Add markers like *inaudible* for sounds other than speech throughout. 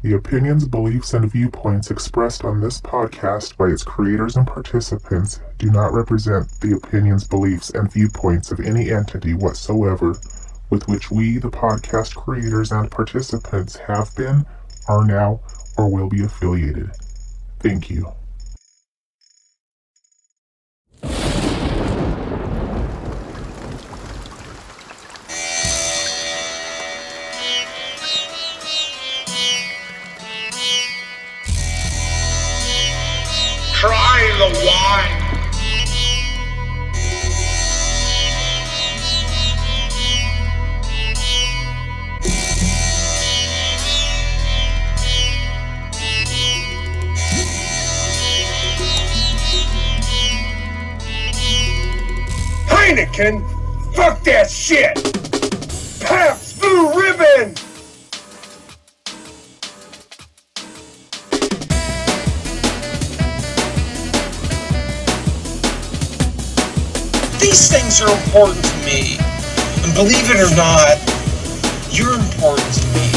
The opinions, beliefs, and viewpoints expressed on this podcast by its creators and participants do not represent the opinions, beliefs, and viewpoints of any entity whatsoever with which we, the podcast creators and participants, have been, are now, or will be affiliated. Thank you. Heineken? Fuck that shit! Pabst Blue Ribbon! These things are important to me. And believe it or not, you're important to me.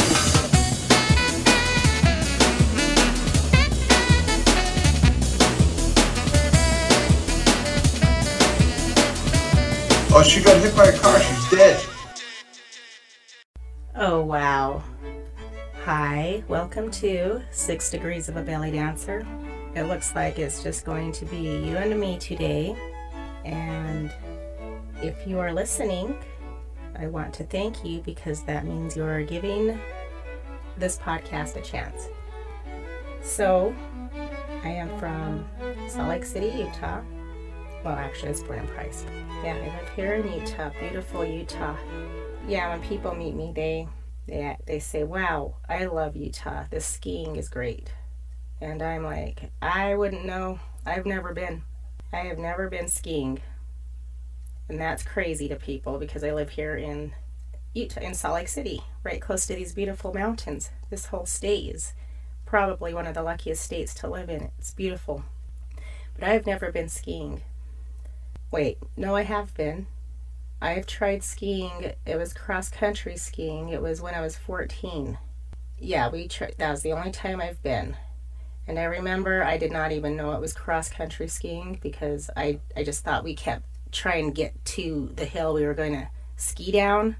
Oh, she got hit by a car. She's dead. Oh, wow. Hi, welcome to Six Degrees of a Belly Dancer. It looks like it's just going to be you and me today. And if you are listening, I want to thank you because that means you are giving this podcast a chance. So, I am from Salt Lake City, Utah. Well, actually, it's in Price. Yeah, I live here in Utah, beautiful Utah. Yeah, when people meet me, they they they say, "Wow, I love Utah. The skiing is great," and I'm like, "I wouldn't know. I've never been. I have never been skiing." And that's crazy to people because I live here in Utah, in Salt Lake City, right close to these beautiful mountains. This whole state is probably one of the luckiest states to live in. It's beautiful. But I've never been skiing. Wait, no, I have been. I've tried skiing. It was cross country skiing. It was when I was 14. Yeah, we tried. That was the only time I've been. And I remember I did not even know it was cross country skiing because I, I just thought we kept trying to get to the hill we were going to ski down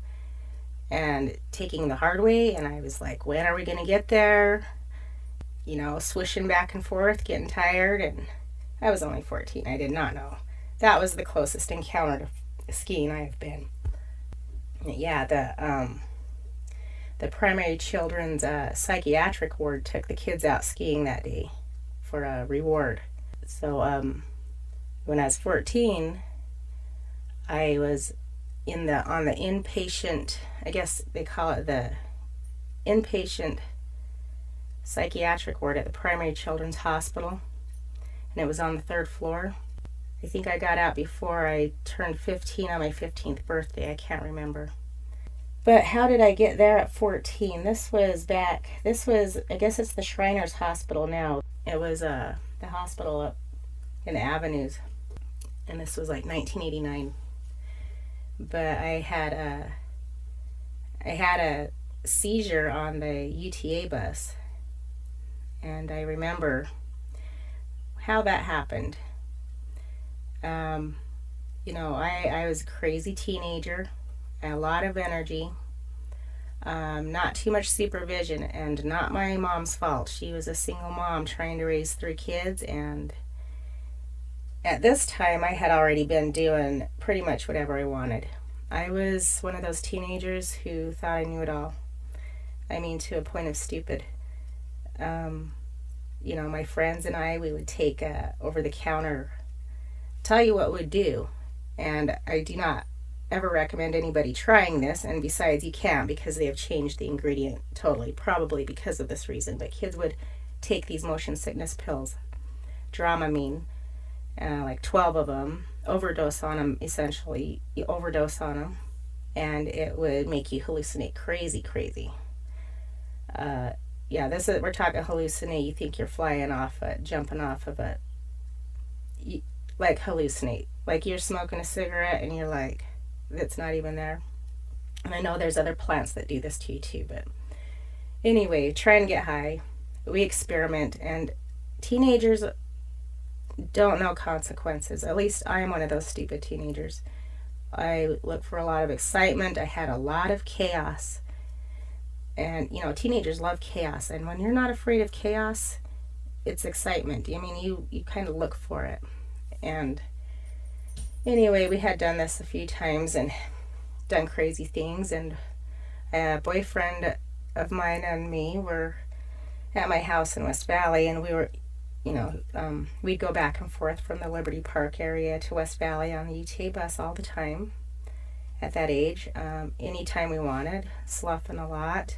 and taking the hard way. And I was like, when are we going to get there? You know, swishing back and forth, getting tired. And I was only 14. I did not know. That was the closest encounter to skiing I have been. Yeah, the um, the primary children's uh, psychiatric ward took the kids out skiing that day for a reward. So um, when I was 14, I was in the on the inpatient. I guess they call it the inpatient psychiatric ward at the primary children's hospital, and it was on the third floor. I think I got out before I turned 15 on my 15th birthday. I can't remember. But how did I get there at 14? This was back, this was, I guess it's the Shriners Hospital now. It was uh, the hospital up in the avenues. And this was like 1989. But I had a, I had a seizure on the UTA bus. And I remember how that happened. Um, you know, I, I was a crazy teenager, a lot of energy, um, not too much supervision, and not my mom's fault. She was a single mom trying to raise three kids, and at this time, I had already been doing pretty much whatever I wanted. I was one of those teenagers who thought I knew it all. I mean, to a point of stupid. Um, you know, my friends and I, we would take uh, over the counter tell you what would do. And I do not ever recommend anybody trying this. And besides, you can't because they have changed the ingredient totally, probably because of this reason. But kids would take these motion sickness pills, Dramamine, uh, like 12 of them, overdose on them essentially. You overdose on them, and it would make you hallucinate crazy, crazy. Uh, yeah, this is we're talking hallucinate. You think you're flying off, a, jumping off of a, like hallucinate. Like you're smoking a cigarette and you're like, it's not even there. And I know there's other plants that do this to you too, but Anyway, try and get high. We experiment, and teenagers don't know consequences. At least I am one of those stupid teenagers. I look for a lot of excitement. I had a lot of chaos. And, you know, teenagers love chaos. And when you're not afraid of chaos, it's excitement. I mean, you, you kind of look for it. And anyway, we had done this a few times and done crazy things. And a boyfriend of mine and me were at my house in West Valley, and we were you know, um, we'd go back and forth from the Liberty Park area to West Valley on the UTA bus all the time at that age, um, anytime we wanted, sloughing a lot.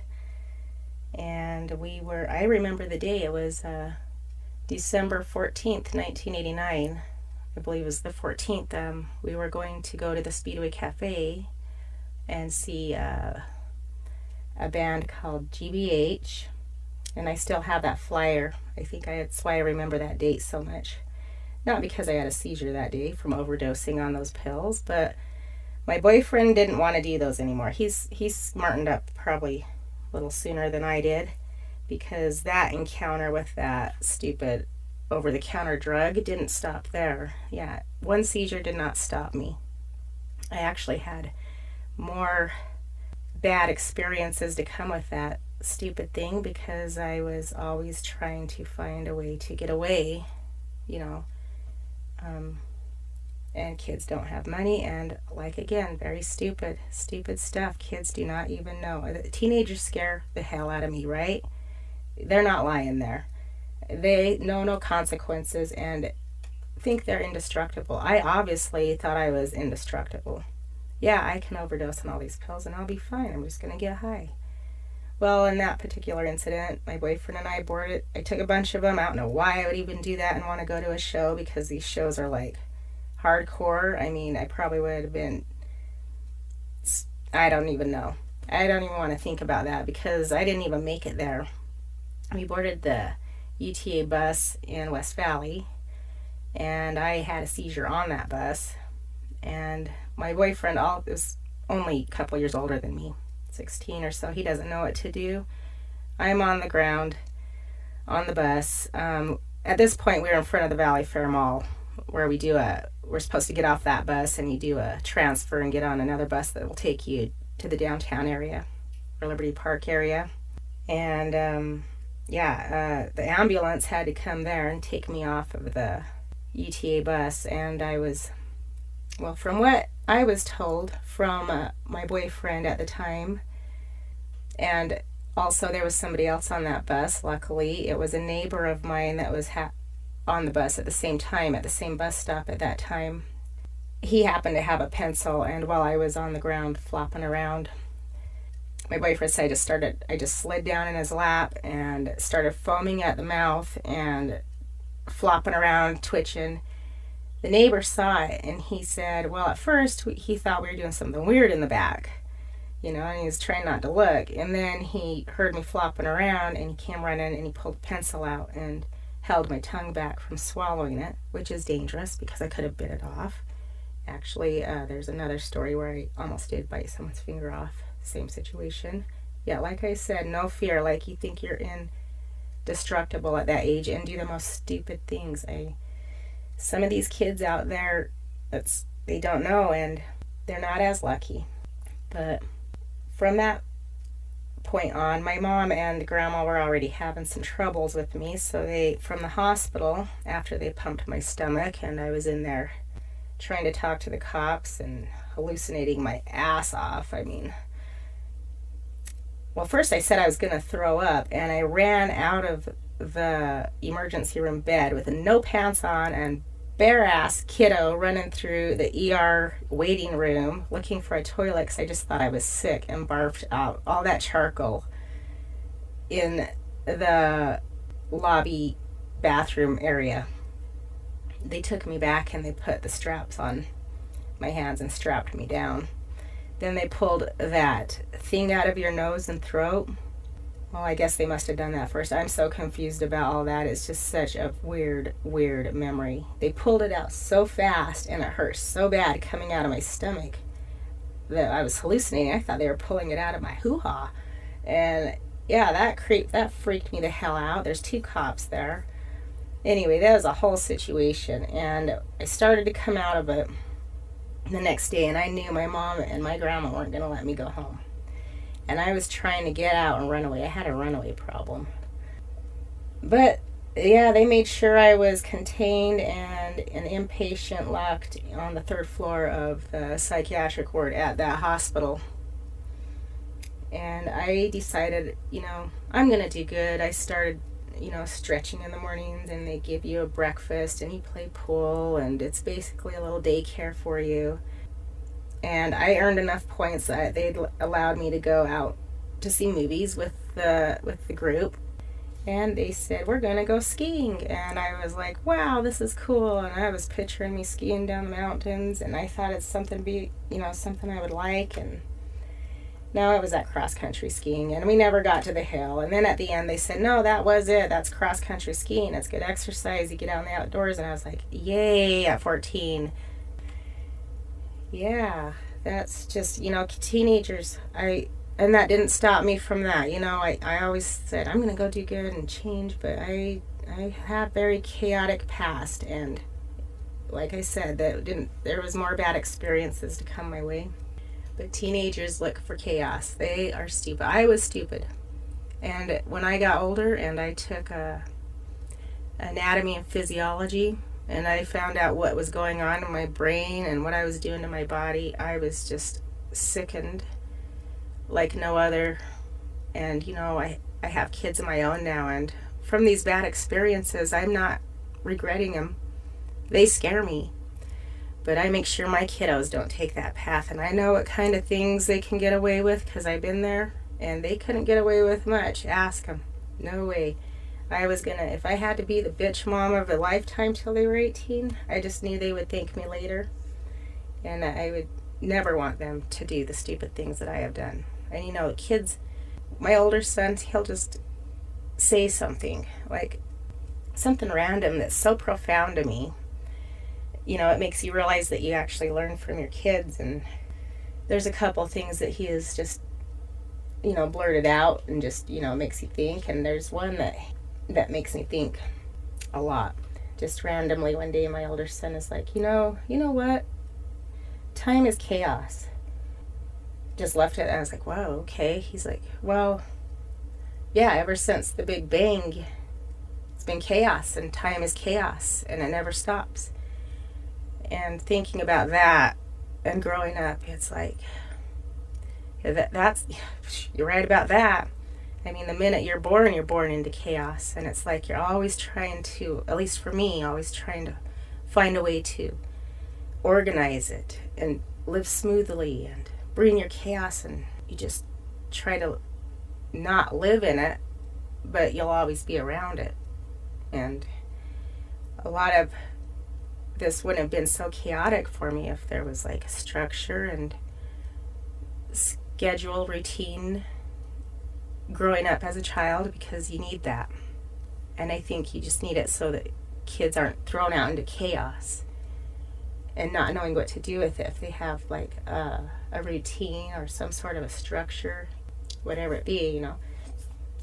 And we were, I remember the day, it was uh, December 14th, 1989. I believe it was the 14th. Um, we were going to go to the Speedway Cafe and see uh, a band called GBH and I still have that flyer. I think I, that's why I remember that date so much. Not because I had a seizure that day from overdosing on those pills, but my boyfriend didn't want to do those anymore. He's he's smartened up probably a little sooner than I did because that encounter with that stupid over the counter drug didn't stop there. Yeah, one seizure did not stop me. I actually had more bad experiences to come with that stupid thing because I was always trying to find a way to get away, you know. Um, and kids don't have money, and like again, very stupid, stupid stuff. Kids do not even know. Teenagers scare the hell out of me, right? They're not lying there. They know no consequences and think they're indestructible. I obviously thought I was indestructible. Yeah, I can overdose on all these pills and I'll be fine. I'm just going to get high. Well, in that particular incident, my boyfriend and I boarded. I took a bunch of them. I don't know why I would even do that and want to go to a show because these shows are like hardcore. I mean, I probably would have been. I don't even know. I don't even want to think about that because I didn't even make it there. We boarded the UTA bus in West Valley, and I had a seizure on that bus. And my boyfriend, all was only a couple years older than me, 16 or so. He doesn't know what to do. I'm on the ground on the bus. Um, at this point, we were in front of the Valley Fair Mall where we do a, we're supposed to get off that bus and you do a transfer and get on another bus that will take you to the downtown area or Liberty Park area. And um, yeah, uh, the ambulance had to come there and take me off of the UTA bus. And I was, well, from what I was told from uh, my boyfriend at the time, and also there was somebody else on that bus. Luckily, it was a neighbor of mine that was ha- on the bus at the same time, at the same bus stop at that time. He happened to have a pencil, and while I was on the ground flopping around, my boyfriend said I just started, I just slid down in his lap and started foaming at the mouth and flopping around, twitching the neighbor saw it and he said, Well, at first he thought we were doing something weird in the back, you know, and he was trying not to look. And then he heard me flopping around and he came running and he pulled a pencil out and held my tongue back from swallowing it, which is dangerous because I could have bit it off. Actually, uh, there's another story where I almost did bite someone's finger off. Same situation. Yeah, like I said, no fear. Like you think you're indestructible at that age and do the most stupid things. I some of these kids out there that's they don't know and they're not as lucky. But from that point on, my mom and grandma were already having some troubles with me, so they from the hospital after they pumped my stomach and I was in there trying to talk to the cops and hallucinating my ass off. I mean, well, first I said I was going to throw up, and I ran out of the emergency room bed with no pants on and bare ass kiddo running through the ER waiting room looking for a toilet because I just thought I was sick and barfed out all that charcoal in the lobby bathroom area. They took me back and they put the straps on my hands and strapped me down. Then they pulled that thing out of your nose and throat well, I guess they must have done that first. I'm so confused about all that. It's just such a weird, weird memory. They pulled it out so fast and it hurt so bad coming out of my stomach that I was hallucinating. I thought they were pulling it out of my hoo ha. And yeah, that creep that freaked me the hell out. There's two cops there. Anyway, that was a whole situation, and I started to come out of it the next day, and I knew my mom and my grandma weren't going to let me go home. And I was trying to get out and run away. I had a runaway problem. But yeah, they made sure I was contained and an inpatient locked on the third floor of the psychiatric ward at that hospital. And I decided, you know, I'm going to do good. I started, you know, stretching in the mornings and they give you a breakfast and you play pool and it's basically a little daycare for you. And I earned enough points that they allowed me to go out to see movies with the with the group. And they said we're gonna go skiing. And i was like wow this is cool. And i was picturing me skiing down the mountains and i thought it's something to be you know something i would like and now it was that cross country skiing and we never got to the hill. And then at the end they said no that was it. That's cross country skiing. It's good exercise. You get out in the outdoors. And i was like yay at 14 yeah that's just you know teenagers i and that didn't stop me from that. You know, I, I always said I'm gonna go do good and change, but I I have very chaotic past and like I said, that didn't there was more bad experiences to come my way. But teenagers look for chaos. They are stupid. I was stupid. And when I got older and I took a anatomy and physiology and I found out what was going on in my brain and what I was doing to my body, I was just sickened like no other. And, you know, I, I have kids of my own now, and from these bad experiences, I'm not regretting them. They scare me. But I make sure my kiddos don't take that path, and I know what kind of things they can get away with because I've been there, and they couldn't get away with much. Ask them. No way. I was gonna, if I had to be the bitch mom of a lifetime till they were 18, I just knew they would thank me later. And I would never want them to do the stupid things that I have done. And you know, kids, my older son, he'll just say something like something random that's so profound to me. You know, it makes you realize that you actually learn from your kids. And there's a couple things that he has just, you know, blurted out and just, you know, makes you think. And there's one that that makes me think a lot. Just randomly one day, my older son is like, you know, you know what? Time is chaos just left it and I was like, wow, okay. He's like, well, yeah, ever since the Big Bang, it's been chaos and time is chaos and it never stops. And thinking about that and growing up, it's like, that, that's, *laughs* you're right about that. I mean, the minute you're born, you're born into chaos. And it's like you're always trying to, at least for me, always trying to find a way to organize it and live smoothly and bring your chaos and you just try to not live in it, but you'll always be around it. And a lot of this wouldn't have been so chaotic for me if there was like structure and schedule, routine growing up as a child because you need that. And I think you just need it so that kids aren't thrown out into chaos and not knowing what to do with it if they have like a, a routine or some sort of a structure whatever it be you know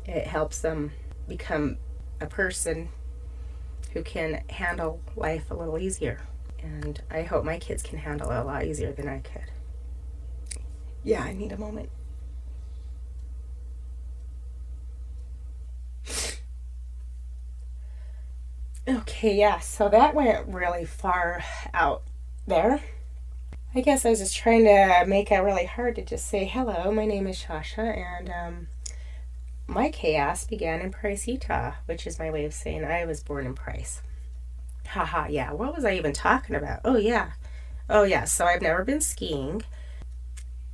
it helps them become a person who can handle life a little easier. And i hope my kids can handle it a lot easier than i could. Yeah i need a moment. Okay, yeah, so that went really far out there. I guess I was just trying to make it really hard to just say, hello, my name is Shasha, and um, my chaos began in Price, Utah, which is my way of saying I was born in Price. Haha, yeah, what was I even talking about? Oh, yeah. Oh, yeah, so I've never been skiing.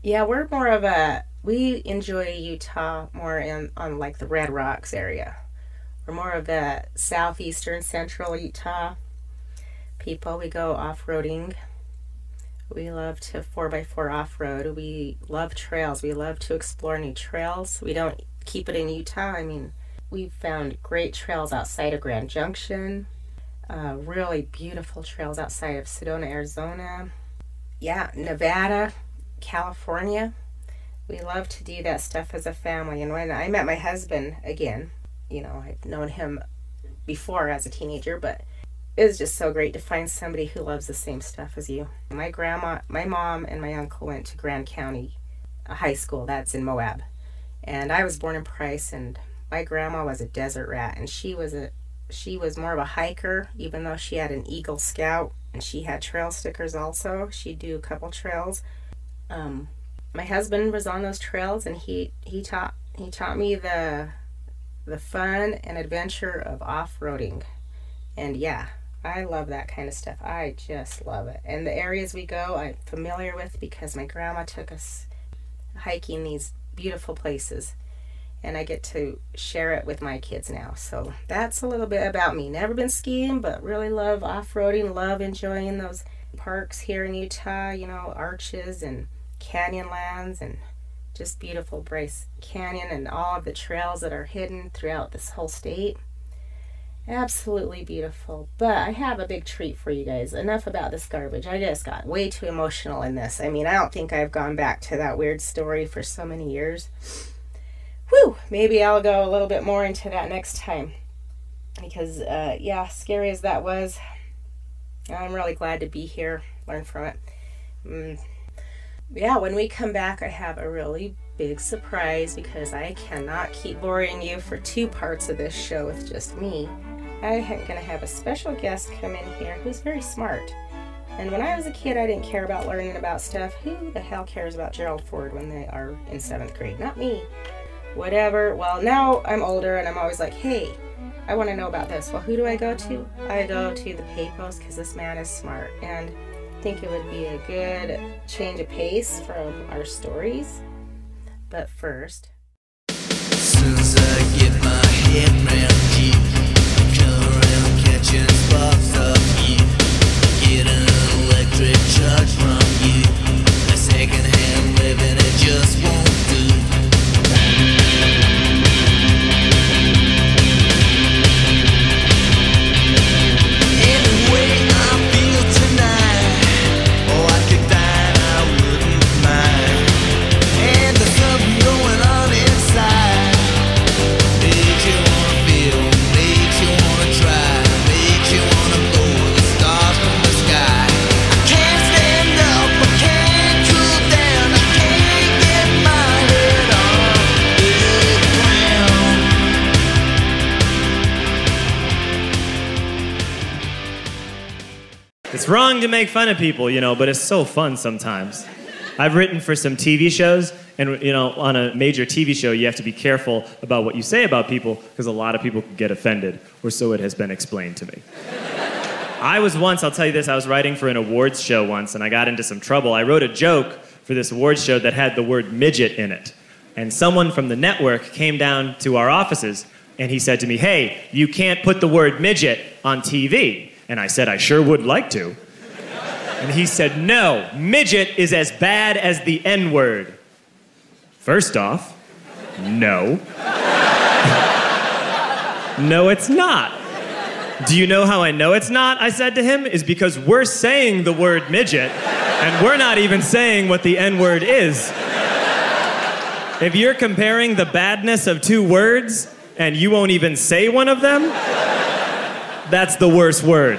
Yeah, we're more of a, we enjoy Utah more in, on like the Red Rocks area. We're more of the southeastern central Utah people. We go off roading. We love to 4x4 off road. We love trails. We love to explore new trails. We don't keep it in Utah. I mean, we've found great trails outside of Grand Junction, uh, really beautiful trails outside of Sedona, Arizona. Yeah, Nevada, California. we love to do that stuff as a family. And when I met my husband again, you know, I've known him before as a teenager, but it was just so great to find somebody who loves the same stuff as you. My grandma, my mom, and my uncle went to Grand County High School. That's in Moab, and I was born in Price. And my grandma was a desert rat, and she was a she was more of a hiker, even though she had an Eagle Scout and she had trail stickers also. She'd do a couple trails. Um, my husband was on those trails, and he he taught he taught me the the fun and adventure of off roading. And yeah, I love that kind of stuff. I just love it. And the areas we go, I'm familiar with because my grandma took us hiking these beautiful places. And I get to share it with my kids now. So that's a little bit about me. Never been skiing, but really love off roading, love enjoying those parks here in Utah, you know, arches and canyonlands and just beautiful Bryce Canyon and all of the trails that are hidden throughout this whole state. Absolutely beautiful. But I have a big treat for you guys. Enough about this garbage. I just got way too emotional in this. I mean, I don't think I've gone back to that weird story for so many years. Whew, maybe I'll go a little bit more into that next time. Because, uh, yeah, scary as that was, I'm really glad to be here, learn from it. Mm yeah, when we come back, I have a really big surprise because I cannot keep boring you for two parts of this show with just me. I'm going to have a special guest come in here who's very smart. And when I was a kid, I didn't care about learning about stuff. Who the hell cares about Gerald Ford when they are in seventh grade? Not me. Whatever. Well, now I'm older and I'm always like, hey, I want to know about this. Well, who do I go to? I go to the Pecos because this man is smart. And I think it would be a good change of pace from our stories. But first, charge from you. A secondhand living, it just won't It's wrong to make fun of people, you know, but it's so fun sometimes. I've written for some TV shows, and you know, on a major TV show, you have to be careful about what you say about people because a lot of people can get offended, or so it has been explained to me. I was once, I'll tell you this, I was writing for an awards show once, and I got into some trouble. I wrote a joke for this awards show that had the word midget in it. And someone from the network came down to our offices, and he said to me, Hey, you can't put the word midget on TV. And I said, I sure would like to. And he said, No, midget is as bad as the N word. First off, no. *laughs* no, it's not. Do you know how I know it's not? I said to him, is because we're saying the word midget, and we're not even saying what the N word is. If you're comparing the badness of two words and you won't even say one of them, that's the worst word.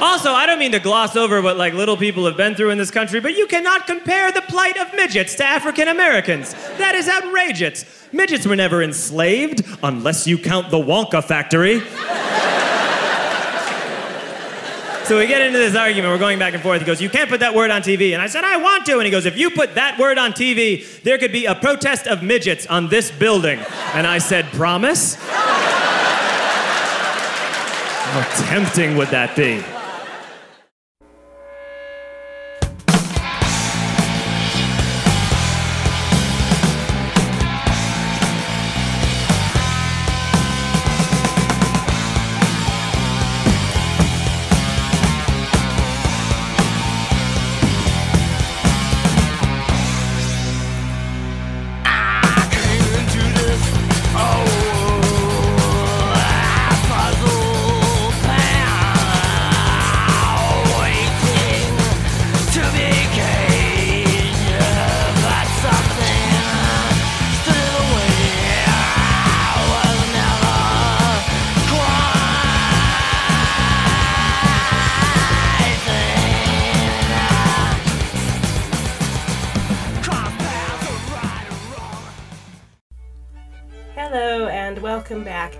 Also, I don't mean to gloss over what like little people have been through in this country, but you cannot compare the plight of midgets to African Americans. That is outrageous. Midgets were never enslaved, unless you count the Wonka factory. So we get into this argument. We're going back and forth. He goes, You can't put that word on TV. And I said, I want to. And he goes, If you put that word on TV, there could be a protest of midgets on this building. And I said, Promise? How tempting would that be?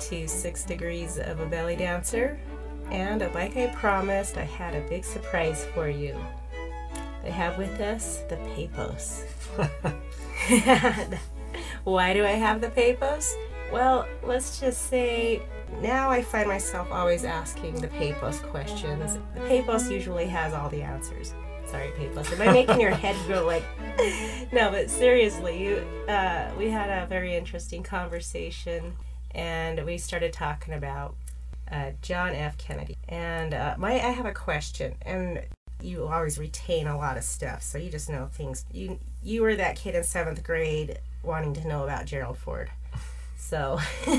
To Six Degrees of a Belly Dancer. And like I promised, I had a big surprise for you. I have with us the Papos. *laughs* *laughs* Why do I have the Papos? Well, let's just say now I find myself always asking the Papos questions. The Papos usually has all the answers. Sorry, Papos. Am I making your head go like? *laughs* no, but seriously, you, uh, we had a very interesting conversation, and we started talking about uh, John F. Kennedy. And uh, my, I have a question, and you always retain a lot of stuff, so you just know things. You you were that kid in seventh grade wanting to know about Gerald Ford, so. *laughs*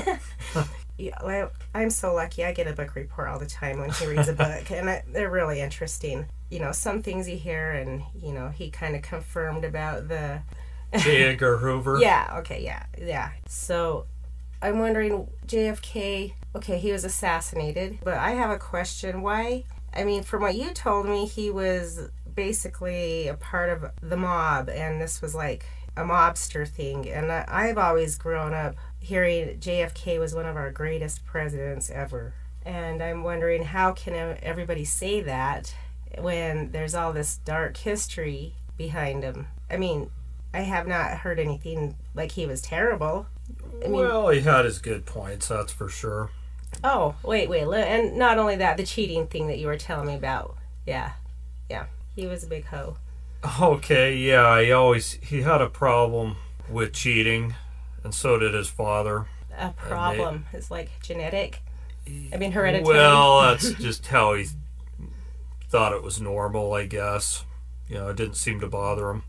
Yeah, well, I'm so lucky. I get a book report all the time when he reads a *laughs* book, and I, they're really interesting. You know, some things you hear, and you know, he kind of confirmed about the J. Edgar Hoover. *laughs* yeah, okay, yeah, yeah. So I'm wondering, JFK, okay, he was assassinated, but I have a question. Why? I mean, from what you told me, he was basically a part of the mob, and this was like a mobster thing. And I've always grown up hearing JFK was one of our greatest presidents ever. And I'm wondering, how can everybody say that when there's all this dark history behind him? I mean, I have not heard anything like he was terrible. I mean, well, he had his good points, that's for sure. oh, wait, wait. And not only that, the cheating thing that you were telling me about. Yeah. Yeah. He was a big hoe. Okay, yeah, he always he had a problem with cheating, and so did his father. A problem is like genetic. I mean, hereditary. Well, *laughs* that's just how he thought it was normal, I guess. You know, it didn't seem to bother him.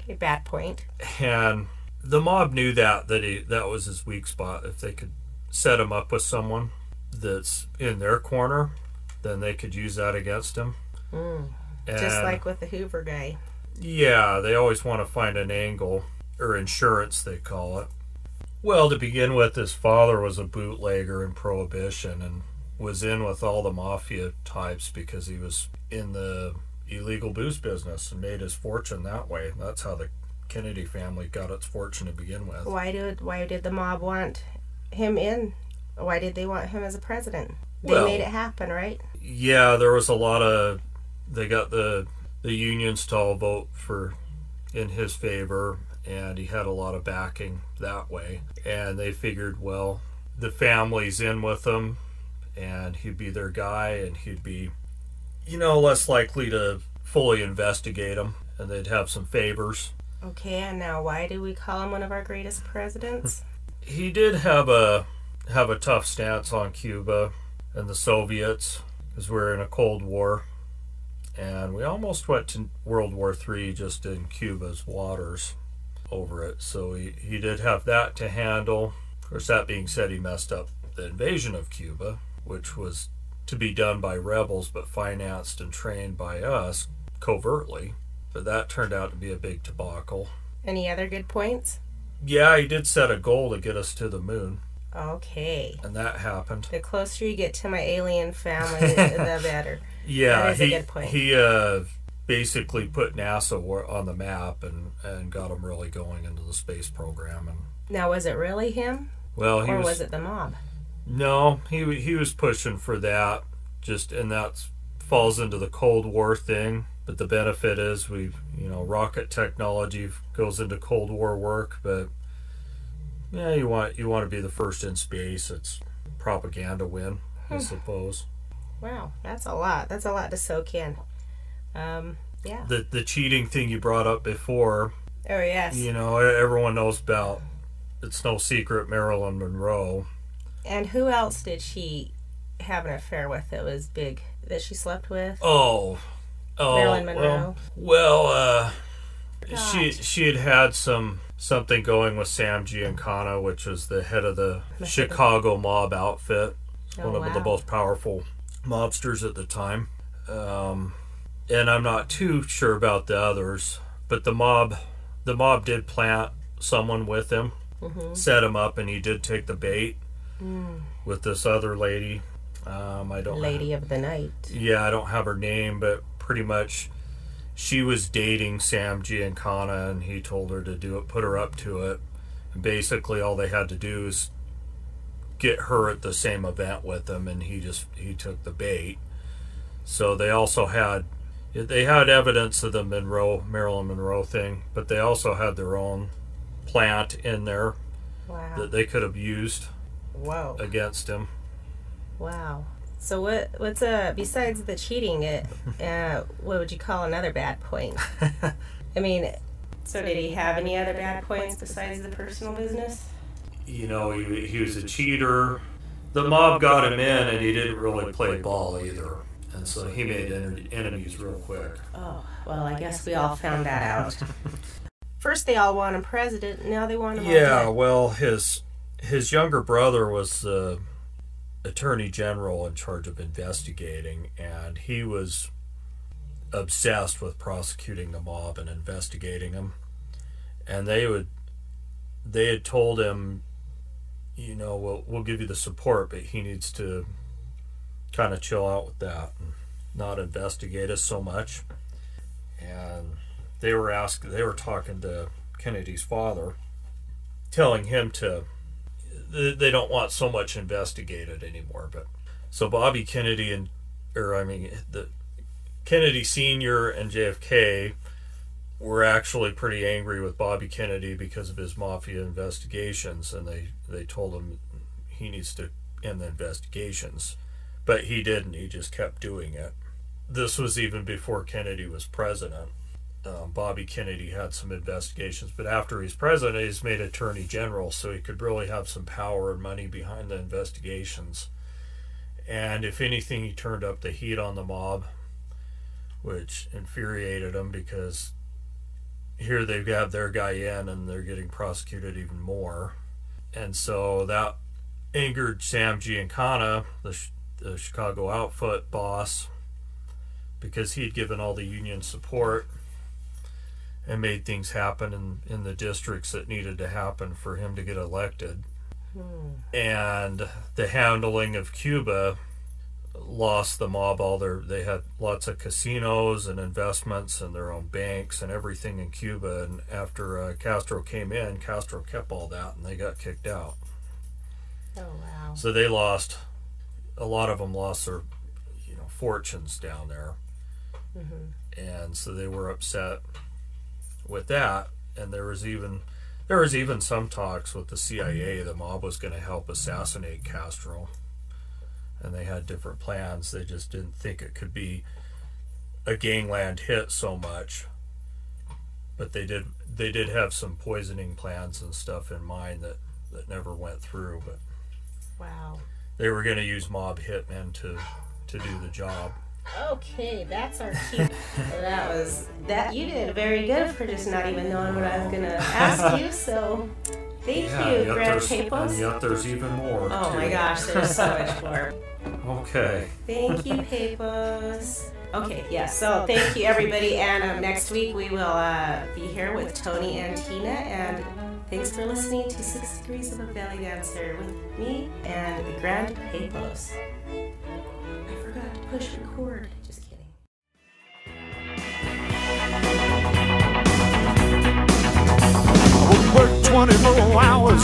okay, bad point. And the mob knew that that he that was his weak spot. If they could set him up with someone that's in their corner, then they could use that against him. Mm. Just like with the Hoover guy. Yeah, they always want to find an angle, or insurance, they call it. Well, to begin with, his father was a bootlegger in Prohibition and was in with all the mafia types because he was in the illegal booze business and made his fortune that way. That's how the Kennedy family got its fortune to begin with. Why did why did the mob want him in? Why did they want him as a president? They Well- made it happen, right? Yeah, there was a lot of. They got the the unions to all vote for in his favor, and he had a lot of backing that way. And they figured, well, the family's in with him, and he'd be their guy, and he'd be, you know, less likely to fully investigate him, and they'd have some favors. Okay, and now why do we call him one of our greatest presidents? *laughs* He did have a have a tough stance on Cuba and the Soviets because we're in a Cold War, and we almost went to World War III just in Cuba's waters over it. So he, he did have that to handle. Of course, that being said, he messed up the invasion of Cuba, which was to be done by rebels but financed and trained by us covertly. But that turned out to be a big debacle. Any other good points? Yeah, he did set a goal to get us to the moon, Okay. and that happened. The closer you get to my alien family, *laughs* the better. Yeah, That is a he good point. he uh, basically put NASA on the map and and got them really going into the space program. And Now, was it really him, well, he or was, was it the mob? no, he he was pushing for that. Just and that falls into the Cold War thing. But the benefit is we, you know, rocket technology goes into Cold War work. But yeah, you want you want to be the first in space. It's propaganda win, Hmm. I suppose. Wow, that's a lot. That's a lot to soak in. Um, yeah. The the cheating thing you brought up before. Oh yes. You know, everyone knows about. It's no secret Marilyn Monroe. And who else did she have an affair with that was big that she slept with? Oh, oh, Marilyn Monroe. Well, well, uh, she God. she had had some something going with Sam Giancana, which was the head of the have Chicago mob outfit, Oh, one of the most powerful mobsters at the time. Um, and I'm not too sure about the others, but the mob, the mob did plant someone with him, Mm-hmm. set him up, and he did take the bait Mm. with this other lady. Um, I don't Lady of the Night. yeah, I don't have her name, but pretty much she was dating Sam Giancana and he told her to do it, put her up to it. Basically, all they had to do is get her at the same event with him, and he just he took the bait. So they also had they had evidence of the Monroe Marilyn Monroe thing, but they also had their own plant in there Wow. that they could have used Whoa. against him. Wow. So what? What's uh besides the cheating? It uh, what would you call another bad point? *laughs* I mean, so did he have any other bad points besides the personal business? You know, he, he was a cheater. The mob got him in, and he didn't really play ball either. And so he made en- enemies real quick. Oh, well, I guess we all found that out. *laughs* First, they all want him president. Now they want him. Yeah, well, his his younger brother was the attorney general in charge of investigating, and he was obsessed with prosecuting the mob and investigating them. And they would, they had told him, you know, we'll we'll give you the support, but he needs to kind of chill out with that and not investigate us so much. And they were asked, they were talking to Kennedy's father telling him to they don't want so much investigated anymore but so bobby kennedy and or i mean the kennedy senior and jfk were actually pretty angry with bobby kennedy because of his mafia investigations and they they told him he needs to end the investigations. But he didn't. He just kept doing it. This was even before kennedy was president um, Bobby Kennedy had some investigations, but after he's president, he's made attorney general, so he could really have some power and money behind the investigations. And if anything, he turned up the heat on the mob, which infuriated him because here they've got their guy in and they're getting prosecuted even more. And so that angered Sam Giancana, the, the Chicago Outfit boss, because he'd given all the union support and made things happen in, in the districts that needed to happen for him to get elected. And the handling of Cuba lost the mob all their they had lots of casinos and investments and their own banks and everything in Cuba. And after uh, Castro came in Castro kept all that and they got kicked out. Oh wow. so they lost a lot of them lost their you know fortunes down there. And so they were upset with that and there was even there was even some talks with the CIA the mob was going to help assassinate Castro and they had different plans they just didn't think it could be a gangland hit so much but they did they did have some poisoning plans and stuff in mind that that never went through but Wow. they were going to use mob hitmen to to do the job. Okay, that's our *laughs* cue. that was that you did very good for just not even knowing what I was gonna ask you. So, thank you, yet Grant and Papos. yet there's even more. Oh my gosh, there's so much *laughs* more. Okay. Thank you, Papos. Okay, yeah. So thank you, everybody. And um, next week we will uh, be here with Tony and Tina. And thanks for listening to Six Degrees of a Belly Dancer with me and the Grand Papos push record. Just kidding. I work 20 more hours,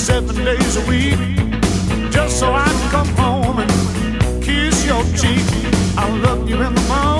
seven days a week, just so I can come home and kiss your cheek. I love you in the morning.